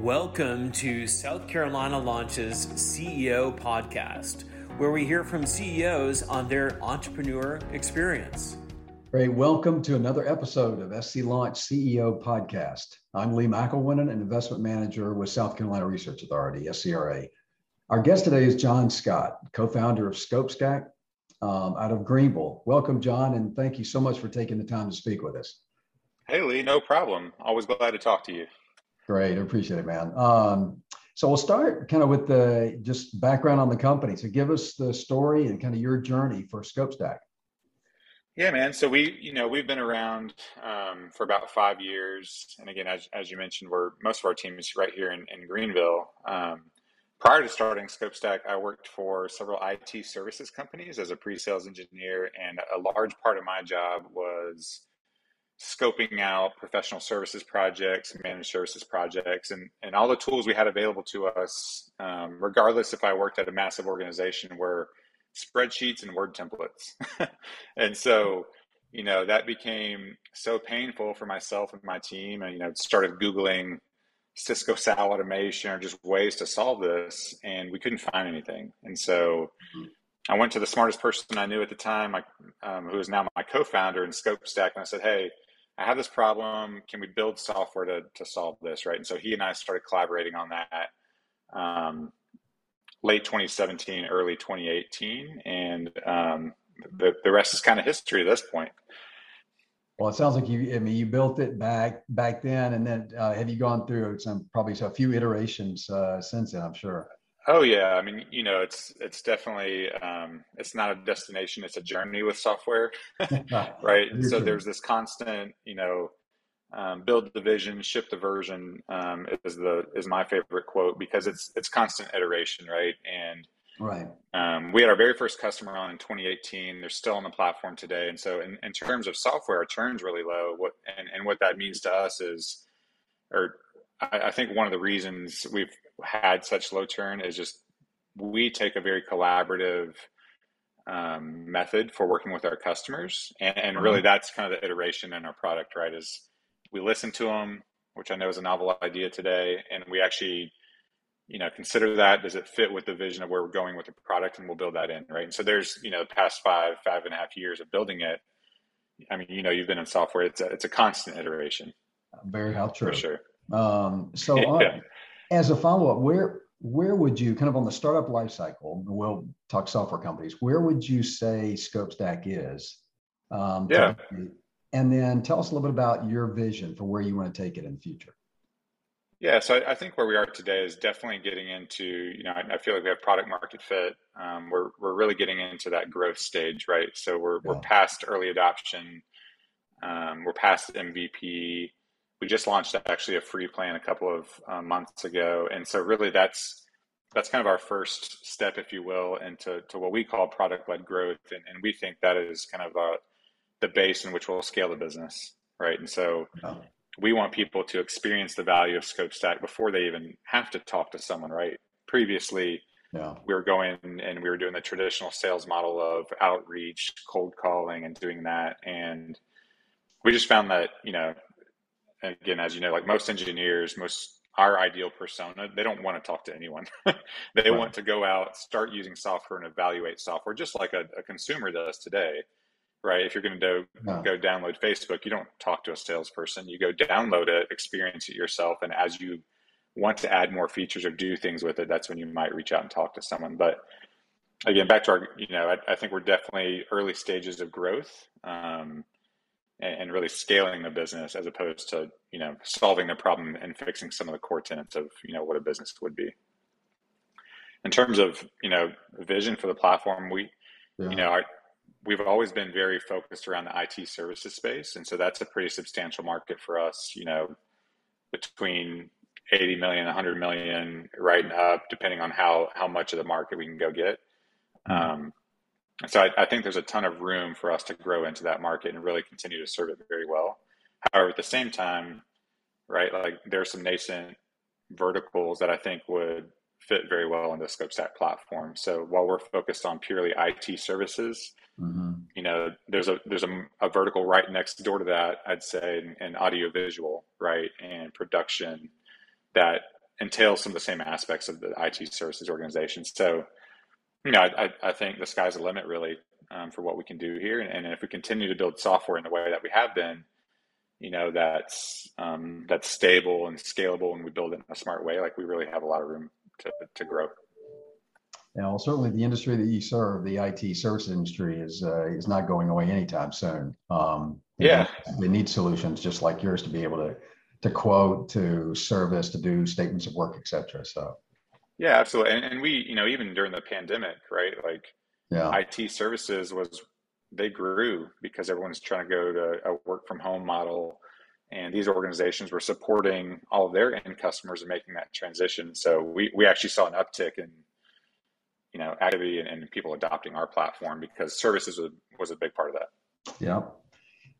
Welcome to South Carolina Launch's CEO podcast, where we hear from CEOs on their entrepreneur experience. Great. Welcome to another episode of SC Launch CEO podcast. I'm Lee McElwennon, an investment manager with South Carolina Research Authority, SCRA. Our guest today is John Scott, co founder of ScopeStack um, out of Greenville. Welcome, John, and thank you so much for taking the time to speak with us. Hey, Lee, no problem. Always glad to talk to you. Great, I appreciate it, man. Um, so we'll start kind of with the just background on the company. So give us the story and kind of your journey for ScopeStack. Yeah, man. So we, you know, we've been around um, for about five years, and again, as, as you mentioned, we're most of our team is right here in, in Greenville. Um, prior to starting ScopeStack, I worked for several IT services companies as a pre-sales engineer, and a large part of my job was scoping out professional services projects, and managed services projects, and, and all the tools we had available to us, um, regardless if I worked at a massive organization, were spreadsheets and Word templates. and so, you know, that became so painful for myself and my team. And, you know, started Googling Cisco SAL automation or just ways to solve this, and we couldn't find anything. And so, mm-hmm. I went to the smartest person I knew at the time, um, who is now my co-founder in ScopeStack, and I said, "Hey, I have this problem. Can we build software to, to solve this? Right. And so he and I started collaborating on that um, late 2017, early 2018. And um, the, the rest is kind of history at this point. Well, it sounds like you, I mean, you built it back, back then. And then uh, have you gone through some, probably a few iterations uh, since then, I'm sure. Oh yeah, I mean, you know, it's it's definitely um, it's not a destination; it's a journey with software, right? so there's this constant, you know, um, build the vision, ship the version um, is the is my favorite quote because it's it's constant iteration, right? And right, um, we had our very first customer on in 2018. They're still on the platform today, and so in, in terms of software, our churn's really low. What and and what that means to us is, or I, I think one of the reasons we've had such low churn is just we take a very collaborative um, method for working with our customers, and, and really mm-hmm. that's kind of the iteration in our product. Right, is we listen to them, which I know is a novel idea today, and we actually you know consider that does it fit with the vision of where we're going with the product and we'll build that in right and so there's you know the past five five and a half years of building it i mean you know you've been in software it's a, it's a constant iteration very how true for sure um, so yeah. As a follow-up, where where would you kind of on the startup life cycle, we'll talk software companies, where would you say ScopeStack is? Um, yeah. And then tell us a little bit about your vision for where you want to take it in the future. Yeah, so I, I think where we are today is definitely getting into, you know, I, I feel like we have product market fit. Um, we're, we're really getting into that growth stage, right? So we're, yeah. we're past early adoption. Um, we're past MVP we just launched actually a free plan a couple of uh, months ago, and so really that's that's kind of our first step, if you will, into to what we call product led growth, and, and we think that is kind of uh, the base in which we'll scale the business, right? And so. Oh. We want people to experience the value of ScopeStack before they even have to talk to someone, right? Previously, yeah. we were going and we were doing the traditional sales model of outreach, cold calling, and doing that. And we just found that, you know, again, as you know, like most engineers, most our ideal persona, they don't want to talk to anyone. they right. want to go out, start using software, and evaluate software, just like a, a consumer does today. Right? If you're going to do, no. go download Facebook, you don't talk to a salesperson. You go download it, experience it yourself, and as you want to add more features or do things with it, that's when you might reach out and talk to someone. But again, back to our, you know, I, I think we're definitely early stages of growth. Um, and, and really scaling the business as opposed to you know solving the problem and fixing some of the core tenets of you know what a business would be in terms of you know vision for the platform we yeah. you know our, we've always been very focused around the IT services space and so that's a pretty substantial market for us you know between 80 million 100 million right and up depending on how how much of the market we can go get mm-hmm. um, so I, I, think there's a ton of room for us to grow into that market and really continue to serve it very well. However, at the same time, right, like there are some nascent verticals that I think would fit very well in the ScopeStack platform. So while we're focused on purely IT services, mm-hmm. you know, there's a there's a, a, vertical right next door to that, I'd say, in, in audio visual, right, and production that entails some of the same aspects of the IT services organization. So, you know, I, I think the sky's the limit really um, for what we can do here. And, and, if we continue to build software in the way that we have been, you know, that's um, that's stable and scalable, and we build it in a smart way, like we really have a lot of room to, to grow. Yeah, well, certainly the industry that you serve, the IT service industry, is uh, is not going away anytime soon. Um, yeah, they need solutions just like yours to be able to to quote, to service, to do statements of work, et cetera. So, yeah, absolutely. And, and we, you know, even during the pandemic, right? Like, yeah. IT services was they grew because everyone's trying to go to a work from home model and these organizations were supporting all of their end customers and making that transition so we, we actually saw an uptick in you know activity and, and people adopting our platform because services was, was a big part of that yeah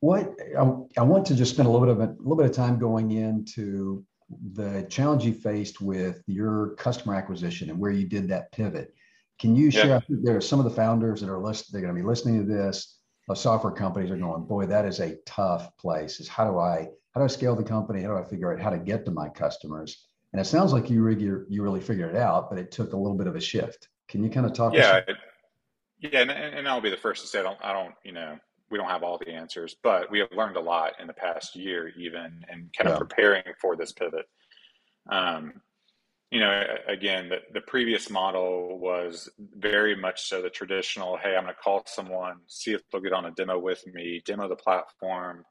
what I, I, want to just spend a little bit of a, a little bit of time going into the challenge you faced with your customer acquisition and where you did that pivot. Can you share? Yeah. There are some of the founders that are list, they're going to be listening to this. Of software companies are going, boy, that is a tough place. Is how do I how do I scale the company? How do I figure out how to get to my customers? And it sounds like you really you really figured it out, but it took a little bit of a shift. Can you kind of talk? Yeah, yeah, and, and I'll be the first to say I don't I don't you know we don't have all the answers, but we have learned a lot in the past year, even, and kind yeah. of preparing for this pivot. Um, you know, again, the, the previous model was very much so the traditional, hey, I'm going to call someone, see if they'll get on a demo with me, demo the platform.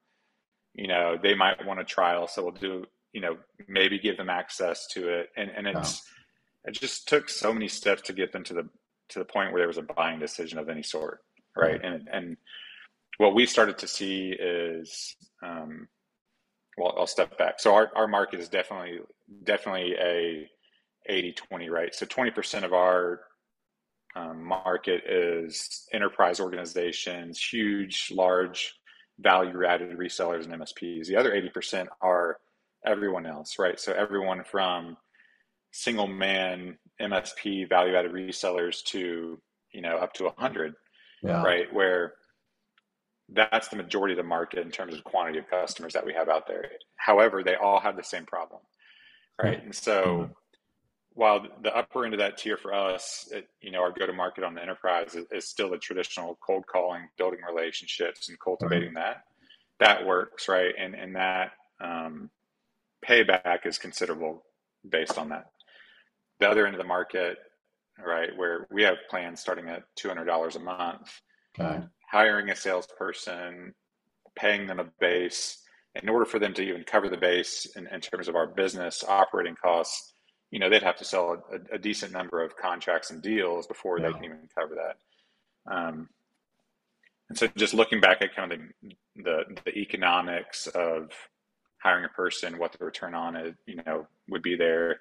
You know, they might want a trial, so we'll do, you know, maybe give them access to it. And and it's yeah. it just took so many steps to get them to the to the point where there was a buying decision of any sort. Right. And and what we started to see is um, well i'll step back. So our, our market is definitely definitely a 80 20 right? So 20% of our um, market is enterprise organizations huge large value added resellers and msps the other 80% are everyone else right? So everyone from single man msp value added resellers to you know up to 100 yeah. right? Where that's the majority of the market in terms of quantity of customers that we have out there. However, they all have the same problem, right? And so, mm-hmm. while the upper end of that tier for us, it, you know, our go to market on the enterprise is, is, still the traditional cold calling, building relationships, and cultivating that. That works, right? And and that um, payback is considerable based on that. The other end of the market, right, where we have plans starting at two hundred dollars a month. Okay hiring a salesperson, paying them a base, in order for them to even cover the base in, in terms of our business operating costs, you know, they'd have to sell a, a decent number of contracts and deals before yeah. they can even cover that. Um, and so just looking back at kind of the, the, the economics of hiring a person, what the return on it, you know, would be there,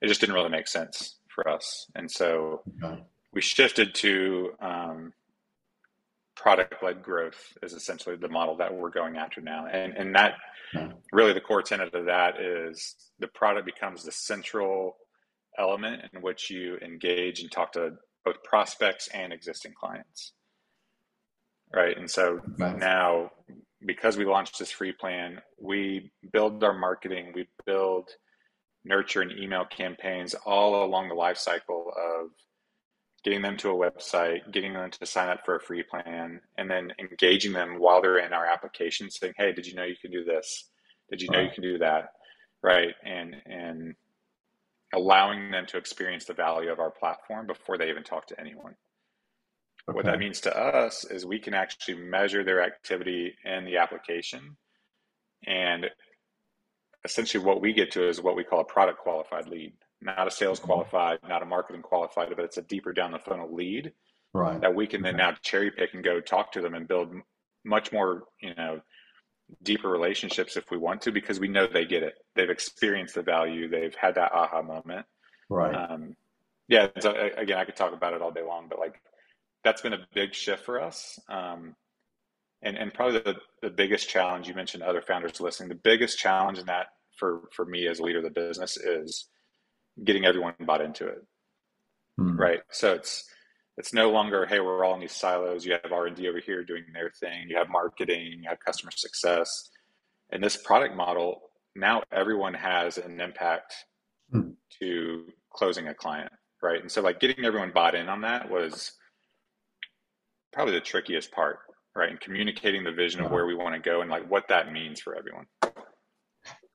it just didn't really make sense for us. And so okay. we shifted to um, product led growth is essentially the model that we're going after now. And, and that hmm. really the core tenet of that is the product becomes the central element in which you engage and talk to both prospects and existing clients. Right. And so nice. now, because we launched this free plan, we build our marketing, we build nurture and email campaigns all along the life cycle of getting them to a website, getting them to sign up for a free plan, and then engaging them while they're in our application, saying, "Hey, did you know you can do this? Did you know you can do that?" Right, and and allowing them to experience the value of our platform before they even talk to anyone. Okay. What that means to us is we can actually measure their activity in the application, and essentially what we get to is what we call a product qualified lead not a sales mm-hmm. qualified, not a marketing qualified, but it's a deeper down the funnel lead right. that we can then now cherry pick and go talk to them and build much more, you know, deeper relationships if we want to, because we know they get it. They've experienced the value. They've had that aha moment. Right. Um, yeah. So again, I could talk about it all day long, but like that's been a big shift for us. Um, and, and probably the, the biggest challenge you mentioned other founders listening, the biggest challenge in that for, for me as a leader of the business is getting everyone bought into it. Hmm. Right. So it's it's no longer, hey, we're all in these silos. You have R and D over here doing their thing. You have marketing. You have customer success. And this product model now, everyone has an impact hmm. to closing a client, right? And so like getting everyone bought in on that was probably the trickiest part, right? And communicating the vision of where we want to go and like what that means for everyone.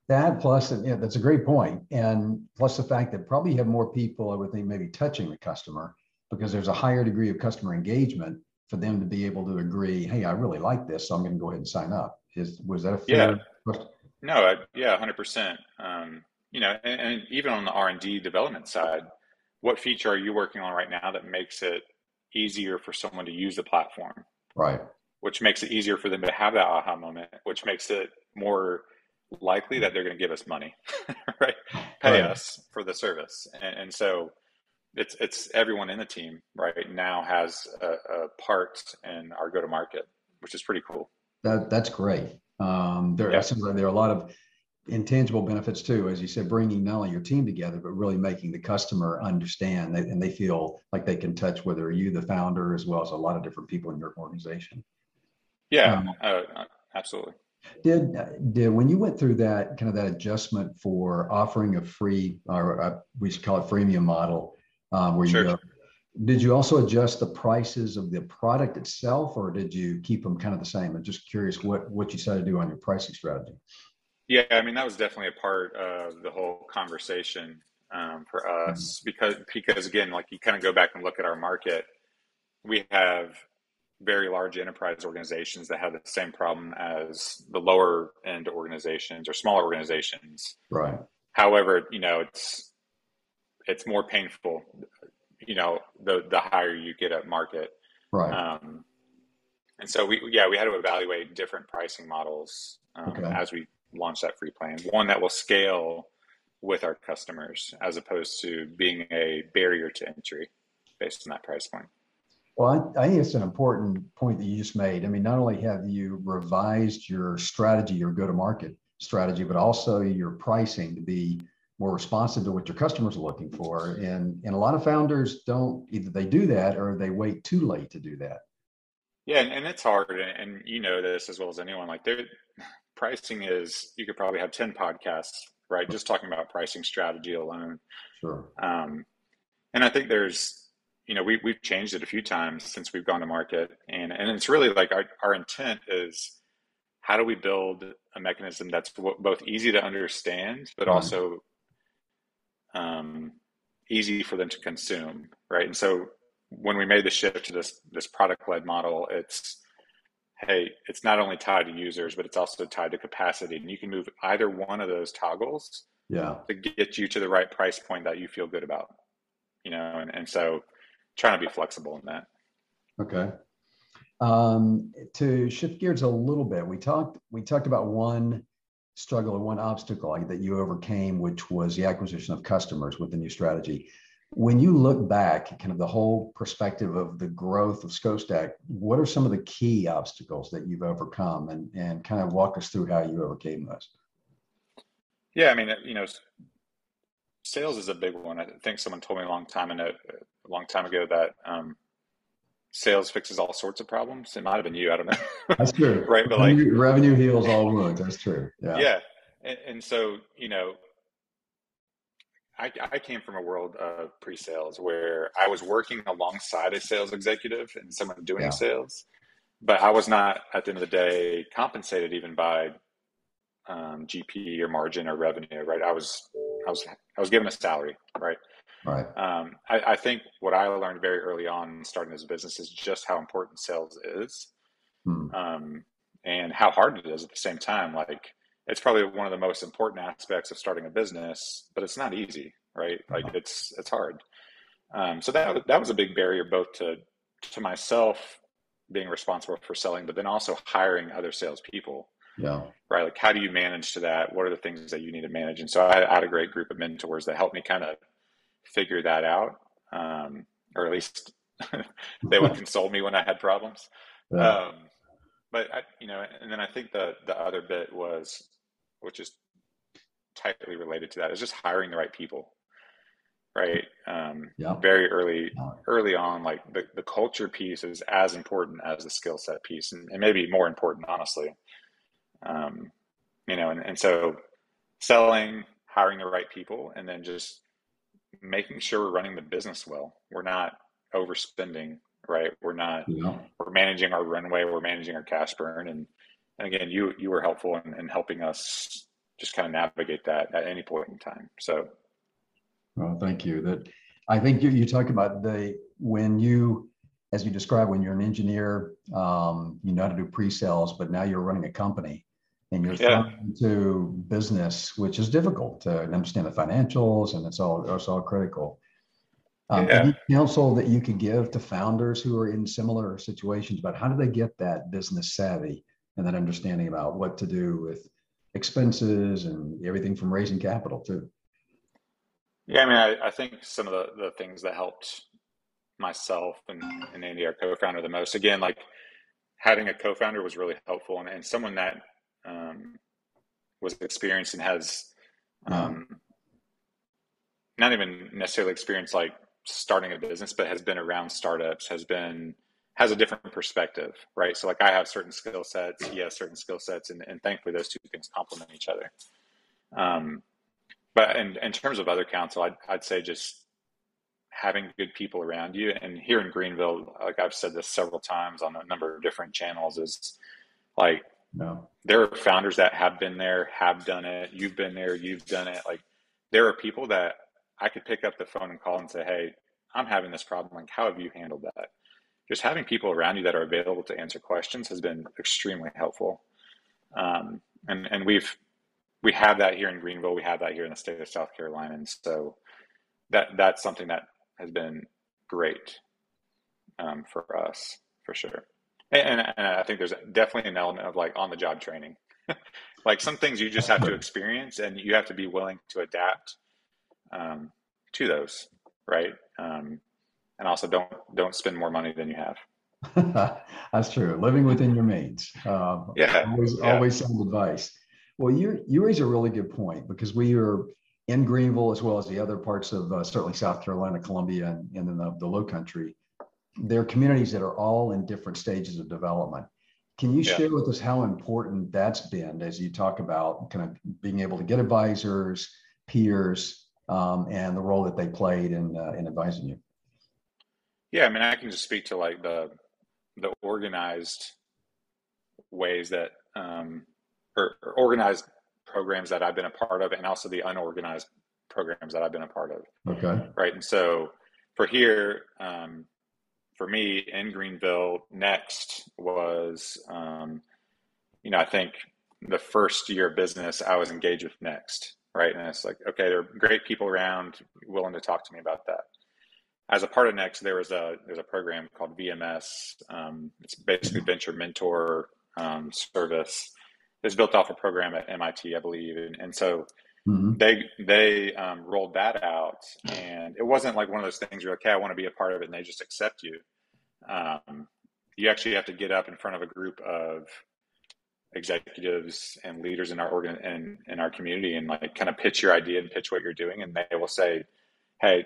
That plus, yeah, that's a great point. And plus the fact that probably you have more people, I would think, maybe touching the customer because there's a higher degree of customer engagement for them to be able to agree, hey, I really like this, so I'm going to go ahead and sign up. Is was that a fair? Yeah. Question? No, I, yeah, 100% um, percent. You know, and, and even on the R and D development side, what feature are you working on right now that makes it easier for someone to use the platform? Right. Which makes it easier for them to have that aha moment, which makes it more likely that they're going to give us money, right? Pay right. us for the service. And, and, so it's, it's everyone in the team right now has a, a part in our go to market, which is pretty cool. That, that's great. Um, there, yeah. like there are a lot of intangible benefits too, as you said, bringing not only your team together, but really making the customer understand that, and they feel like they can touch whether you, the founder, as well as a lot of different people in your organization. Yeah, um, uh, absolutely. Did did when you went through that kind of that adjustment for offering a free or a, we should call it freemium model, um, where sure. you go, did you also adjust the prices of the product itself, or did you keep them kind of the same? I'm just curious what what you decided to do on your pricing strategy. Yeah, I mean that was definitely a part of the whole conversation um, for us mm-hmm. because because again, like you kind of go back and look at our market, we have very large enterprise organizations that have the same problem as the lower end organizations or smaller organizations. Right. However, you know, it's it's more painful, you know, the the higher you get at market. Right. Um, and so we yeah we had to evaluate different pricing models um, okay. as we launch that free plan. One that will scale with our customers as opposed to being a barrier to entry based on that price point. Well, I, I, think it's an important point that you just made. I mean, not only have you revised your strategy, your go to market strategy, but also your pricing to be more responsive to what your customers are looking for. And, and a lot of founders don't either they do that or they wait too late to do that. Yeah, and, and it's hard. And, and you know this as well as anyone. Like, there pricing is, you could probably have 10 podcasts, right? Just talking about pricing strategy alone. Sure. Um, and I think there's, you know, we, we've changed it a few times since we've gone to market. And, and it's really like our, our intent is how do we build a mechanism that's both easy to understand, but mm-hmm. also um, easy for them to consume, right? And so when we made the shift to this this product led model, it's hey, it's not only tied to users, but it's also tied to capacity, and you can move either one of those toggles, yeah, to get you to the right price point that you feel good about, you know, and and so trying to be flexible in that. Okay. Um, to shift gears a little bit, we talked we talked about one struggle or one obstacle that you overcame, which was the acquisition of customers with the new strategy. When you look back, kind of the whole perspective of the growth of ScopeStack, what are some of the key obstacles that you've overcome, and and kind of walk us through how you overcame those? Yeah, I mean, you know, sales is a big one. I think someone told me a long time in a, long time ago that um, sales fixes all sorts of problems. It might have been you. I don't know. That's true. right. But like revenue heals all wounds. That's true. Yeah. Yeah. And, and so, you know, I, I came from a world of pre-sales where I was working alongside a sales executive and someone doing yeah. sales, but I was not at the end of the day compensated even by um, GP or margin or revenue, right? I was, I was, I was given a salary, right? Right. Um, I, I, think what I learned very early on starting this business is just how important sales is, hmm. um, and how hard it is at the same time. Like it's probably one of the most important aspects of starting a business, but it's not easy, right? Like uh-huh. it's it's hard. Um, so that that was a big barrier both to to myself being responsible for selling, but then also hiring other salespeople. Yeah. Right. Like, how do you manage to that? What are the things that you need to manage? And so I, I had a great group of mentors that helped me kind of figure that out, um, or at least they would console me when I had problems. Yeah. Um, but I, you know, and then I think the the other bit was, which is tightly related to that, is just hiring the right people. Right. Um, yeah. Very early, early on, like the, the culture piece is as important as the skill set piece, and, and maybe more important, honestly. Um, you know, and, and so selling, hiring the right people, and then just making sure we're running the business well. We're not overspending, right? We're not. Yeah. We're managing our runway. We're managing our cash burn, and and again, you you were helpful in, in helping us just kind of navigate that at any point in time. So, well, thank you. That I think you you talked about the when you as you described, when you're an engineer, um, you know how to do pre-sales, but now you're running a company and you're yeah. into business, which is difficult to understand the financials, and it's all it's all critical. Um, yeah. Any counsel that you could give to founders who are in similar situations about how do they get that business savvy and that understanding about what to do with expenses and everything from raising capital too? Yeah, I mean, I, I think some of the, the things that helped myself and, and Andy, our co-founder, the most. Again, like having a co-founder was really helpful, and, and someone that um, was experienced and has um, not even necessarily experienced like starting a business, but has been around startups, has been has a different perspective, right? So like I have certain skill sets, he has certain skill sets, and, and thankfully those two things complement each other. Um, but in, in terms of other counsel, I'd, I'd say just having good people around you. And here in Greenville, like I've said this several times on a number of different channels, is like no. there are founders that have been there, have done it. You've been there, you've done it. Like there are people that I could pick up the phone and call and say, "Hey, I'm having this problem. Like, how have you handled that?" Just having people around you that are available to answer questions has been extremely helpful. Um, and and we've we have that here in Greenville. We have that here in the state of South Carolina, and so that that's something that has been great um, for us for sure. And, and, I think there's definitely an element of like on the job training. like some things you just have to experience and you have to be willing to adapt um, to those, right? Um, and also don't don't spend more money than you have. That's true. Living within your means. Uh, yeah. Always, yeah. always sound advice. Well, you you raise a really good point because we are in Greenville, as well as the other parts of uh, certainly South Carolina, Columbia, and, and then the, the Low Country, there are communities that are all in different stages of development. Can you yeah. share with us how important that's been as you talk about kind of being able to get advisors, peers, um, and the role that they played in uh, in advising you? Yeah, I mean, I can just speak to like the the organized ways that um, or, or organized programs that I've been a part of and also the unorganized programs that I've been a part of. Okay. Right. And so for here, um, for me in Greenville, next was, um, you know, I think the first year of business, I was engaged with Next. Right. And it's like, okay, there are great people around willing to talk to me about that. As a part of Next, there was a there's a program called VMS. Um, it's basically venture mentor um, service is built off a program at MIT, I believe, and, and so mm-hmm. they they um, rolled that out, and it wasn't like one of those things you're okay, I want to be a part of it, and they just accept you. Um, you actually have to get up in front of a group of executives and leaders in our organ and in our community and like kind of pitch your idea and pitch what you're doing and they will say hey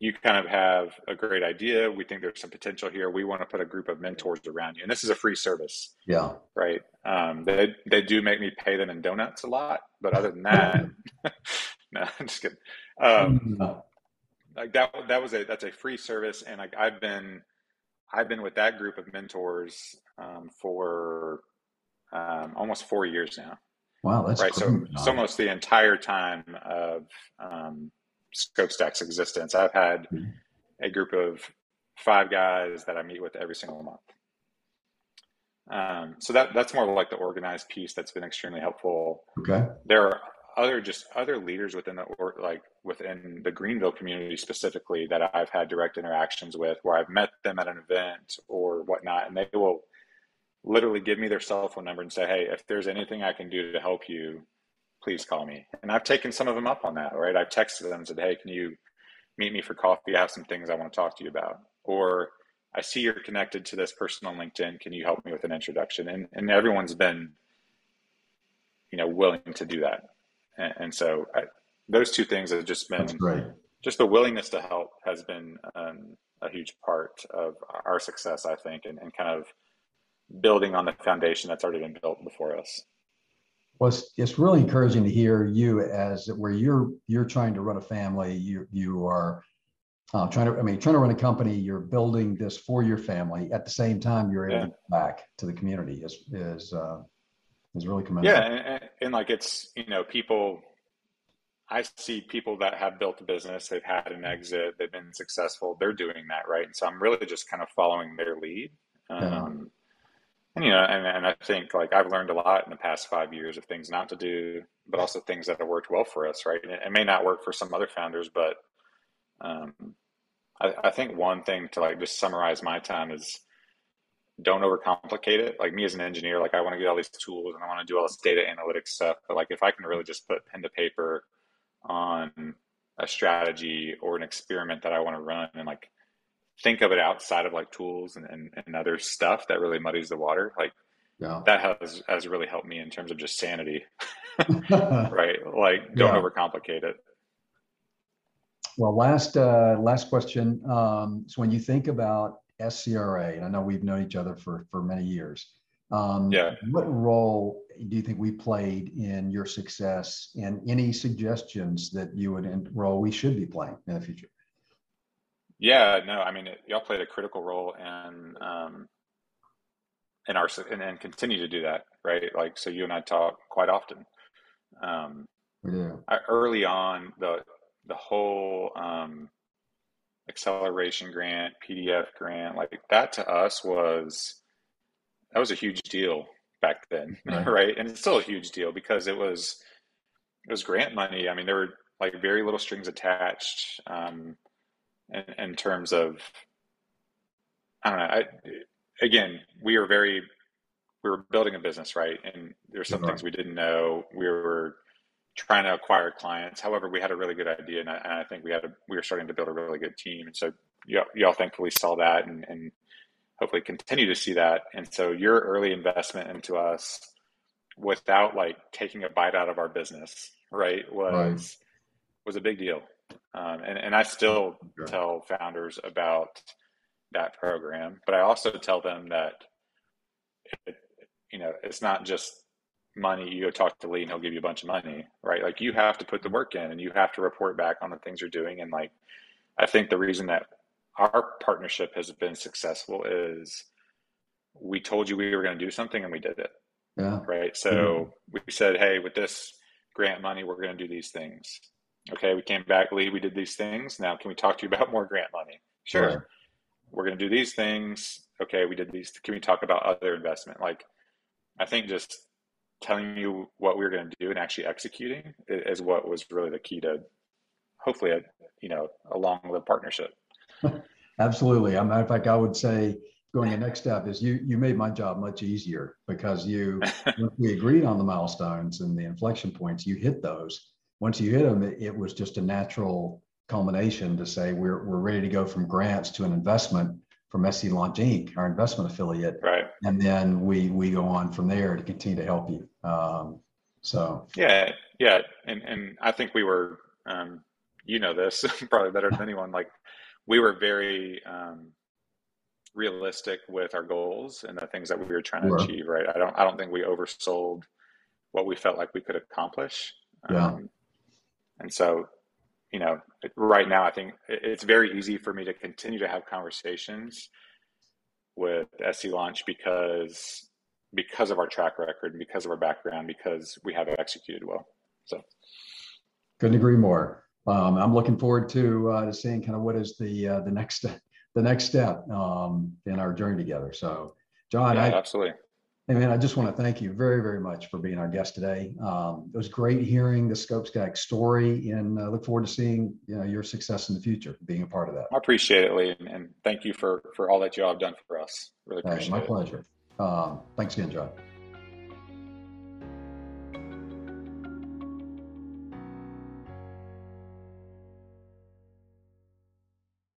you kind of have a great idea. We think there's some potential here. We want to put a group of mentors around you, and this is a free service. Yeah, right. Um, they they do make me pay them in donuts a lot, but other than that, no, I'm just kidding. Um, like that that was a that's a free service, and like I've been I've been with that group of mentors um, for um, almost four years now. Wow, that's right. So it's almost the entire time of um, ScopeStack's existence. I've had mm-hmm. a group of five guys that I meet with every single month. Um, so that that's more like the organized piece that's been extremely helpful. Okay. There are other just other leaders within the or like within the Greenville community specifically that I've had direct interactions with where I've met them at an event or whatnot, and they will literally give me their cell phone number and say, "Hey, if there's anything I can do to help you, please call me. And I've taken some of them up on that, right? I've texted them and said, hey, can you meet me for coffee? I have some things I want to talk to you about. Or I see you're connected to this person on LinkedIn. Can you help me with an introduction? And, and everyone's been, you know, willing to do that. And, and so I, those two things have just been just the willingness to help has been um, a huge part of our success, I think, and, and kind of building on the foundation that's already been built before us. Well, it's, it's really encouraging to hear you as where you're you're trying to run a family. You you are uh, trying to I mean trying to run a company. You're building this for your family. At the same time, you're able yeah. to give back to the community. Is is uh, is really commendable. Yeah, and, and like it's you know people. I see people that have built a business, they've had an exit, they've been successful, they're doing that, right? And so I'm really just kind of following their lead. Um, yeah and, you know, and, and I think like I've learned a lot in the past five years of things not to do, but also things that have worked well for us, right? And it, it may not work for some other founders, but um, I, I think one thing to like just summarize my time is don't overcomplicate it. Like me as an engineer, like I want to get all these tools and I want to do all this data analytics stuff. But like if I can really just put pen to paper on a strategy or an experiment that I want to run and like think of it outside of like tools and, and, and other stuff that really muddies the water like yeah. that has has really helped me in terms of just sanity right like don't yeah. overcomplicate it well last uh last question um so when you think about scra and i know we've known each other for for many years um yeah what role do you think we played in your success and any suggestions that you would role we should be playing in the future yeah, no, I mean, it, y'all played a critical role in um, in our and, and continue to do that, right? Like, so you and I talk quite often. Um, yeah. I, early on, the the whole um, acceleration grant, PDF grant, like that to us was that was a huge deal back then, right? right? And it's still a huge deal because it was it was grant money. I mean, there were like very little strings attached. Um, in, in terms of I don't know. I, again, we were very we were building a business, right? And there's some things we didn't know. We were trying to acquire clients. However, we had a really good idea, and I, and I think we had a we were starting to build a really good team. And so y'all, y'all thankfully saw that, and, and hopefully continue to see that. And so your early investment into us, without like taking a bite out of our business, right, was right. was a big deal. Um, and, and I still sure. tell founders about that program, but I also tell them that, it, you know, it's not just money. You go talk to Lee and he'll give you a bunch of money, right? Like you have to put the work in and you have to report back on the things you're doing. And like, I think the reason that our partnership has been successful is we told you we were going to do something and we did it. Yeah. Right. So mm-hmm. we said, Hey, with this grant money, we're going to do these things okay, we came back, Lee, we did these things. Now, can we talk to you about more grant money? Sure. Right. We're going to do these things. Okay, we did these. Can we talk about other investment? Like, I think just telling you what we were going to do and actually executing is what was really the key to hopefully, a, you know, along the partnership. Absolutely. A matter of fact, I would say going the next step is you you made my job much easier because you we agreed on the milestones and the inflection points. You hit those, once you hit them, it, it was just a natural culmination to say we're, we're ready to go from grants to an investment from SC Launch Inc., our investment affiliate. Right. And then we we go on from there to continue to help you. Um, so yeah, yeah, and and I think we were, um, you know, this probably better than anyone. Like we were very um, realistic with our goals and the things that we were trying to achieve. Right. I don't I don't think we oversold what we felt like we could accomplish. Yeah. Um, and so, you know, right now, I think it's very easy for me to continue to have conversations with SC Launch because because of our track record, and because of our background, because we have executed well. So, couldn't agree more. Um, I'm looking forward to uh, to seeing kind of what is the uh, the next the next step um, in our journey together. So, John, yeah, I, absolutely. Hey man, I just want to thank you very, very much for being our guest today. Um, it was great hearing the ScopeStack story, and uh, look forward to seeing you know, your success in the future, being a part of that. I appreciate it, Lee, and thank you for for all that you all have done for us. Really appreciate my it. My pleasure. Um, thanks again, John.